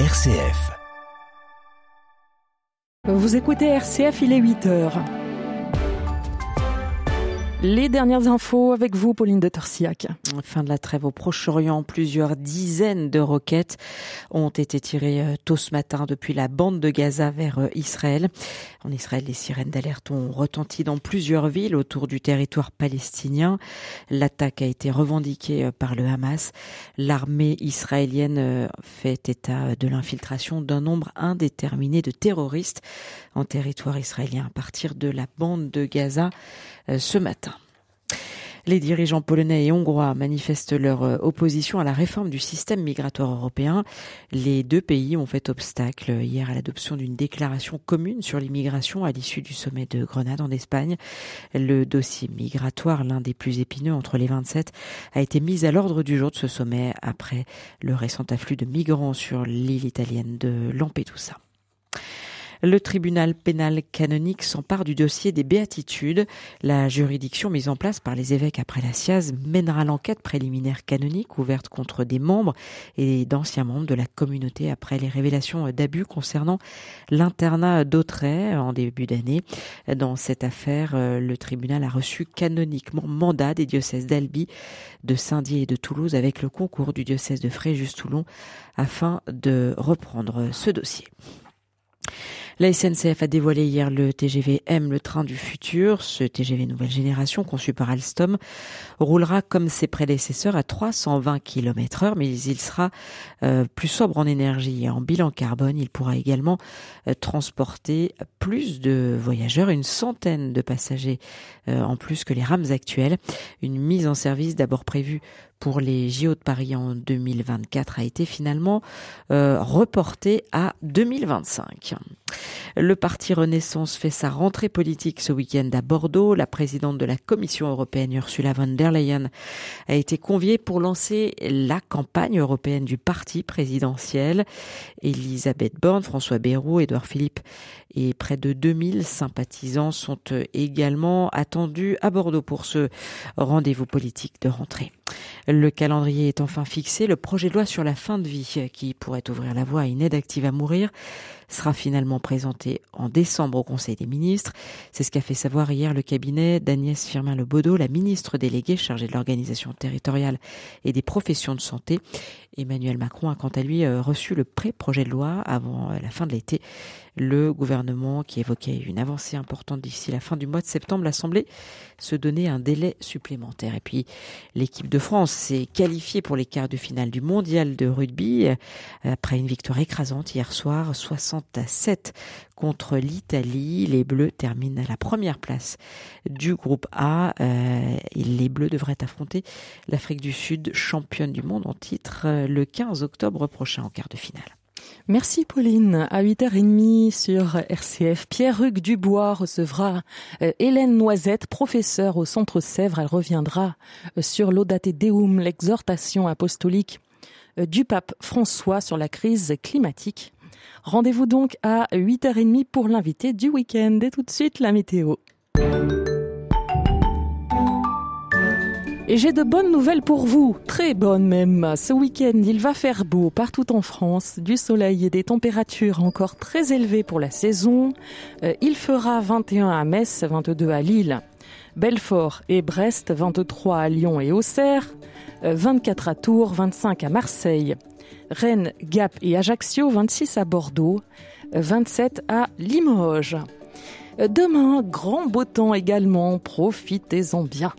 RCF. Vous écoutez RCF, il est 8 heures. Les dernières infos avec vous, Pauline de Torsiac. Fin de la trêve au Proche-Orient, plusieurs dizaines de roquettes ont été tirées euh, tôt ce matin depuis la bande de Gaza vers euh, Israël. En Israël, les sirènes d'alerte ont retenti dans plusieurs villes autour du territoire palestinien. L'attaque a été revendiquée euh, par le Hamas. L'armée israélienne fait état de l'infiltration d'un nombre indéterminé de terroristes en territoire israélien à partir de la bande de Gaza ce matin. Les dirigeants polonais et hongrois manifestent leur euh, opposition à la réforme du système migratoire européen. Les deux pays ont fait obstacle hier à l'adoption d'une déclaration commune sur l'immigration à l'issue du sommet de Grenade en Espagne. Le dossier migratoire, l'un des plus épineux entre les 27, a été mis à l'ordre du jour de ce sommet après le récent afflux de migrants sur l'île italienne de Lampedusa. Le tribunal pénal canonique s'empare du dossier des béatitudes. La juridiction mise en place par les évêques après la SIAZ mènera l'enquête préliminaire canonique ouverte contre des membres et d'anciens membres de la communauté après les révélations d'abus concernant l'internat d'Autray en début d'année. Dans cette affaire, le tribunal a reçu canoniquement mandat des diocèses d'Albi, de Saint-Dié et de Toulouse avec le concours du diocèse de Fréjus-Toulon afin de reprendre ce dossier. La SNCF a dévoilé hier le TGV M, le train du futur. Ce TGV nouvelle génération, conçu par Alstom, roulera comme ses prédécesseurs à 320 km heure, mais il sera euh, plus sobre en énergie et en bilan carbone. Il pourra également euh, transporter plus de voyageurs, une centaine de passagers euh, en plus que les rames actuelles. Une mise en service d'abord prévue pour les JO de Paris en 2024 a été finalement reportée à 2025. Le parti Renaissance fait sa rentrée politique ce week-end à Bordeaux. La présidente de la Commission européenne, Ursula von der Leyen, a été conviée pour lancer la campagne européenne du parti présidentiel. Elisabeth Borne, François Bayrou, Édouard Philippe et près de 2000 sympathisants sont également attendus à Bordeaux pour ce rendez-vous politique de rentrée. Le calendrier est enfin fixé. Le projet de loi sur la fin de vie, qui pourrait ouvrir la voie à une aide active à mourir, sera finalement présenté en décembre au Conseil des ministres. C'est ce qu'a fait savoir hier le cabinet d'Agnès Firmin Baudot, la ministre déléguée chargée de l'organisation territoriale et des professions de santé. Emmanuel Macron a quant à lui euh, reçu le pré-projet de loi avant euh, la fin de l'été. Le gouvernement, qui évoquait une avancée importante d'ici la fin du mois de septembre, l'Assemblée se donnait un délai supplémentaire. Et puis, l'équipe de France s'est qualifiée pour les quarts de finale du mondial de rugby euh, après une victoire écrasante hier soir, 60 à 7 contre l'Italie. Les Bleus terminent à la première place du groupe A. et les Bleus devraient affronter l'Afrique du Sud, championne du monde en titre, le 15 octobre prochain en quart de finale. Merci Pauline. À 8h30 sur RCF, Pierre-Hugues Dubois recevra euh, Hélène Noisette, professeure au Centre Sèvres. Elle reviendra euh, sur l'Audate Deum, l'exhortation apostolique euh, du pape François sur la crise climatique. Rendez-vous donc à 8h30 pour l'invité du week-end. Et tout de suite, la météo. Et j'ai de bonnes nouvelles pour vous, très bonnes même. Ce week-end, il va faire beau partout en France, du soleil et des températures encore très élevées pour la saison. Euh, il fera 21 à Metz, 22 à Lille, Belfort et Brest, 23 à Lyon et Auxerre, 24 euh, à Tours, 25 à Marseille, Rennes, Gap et Ajaccio, 26 à Bordeaux, 27 à Limoges. Demain, grand beau temps également, profitez-en bien.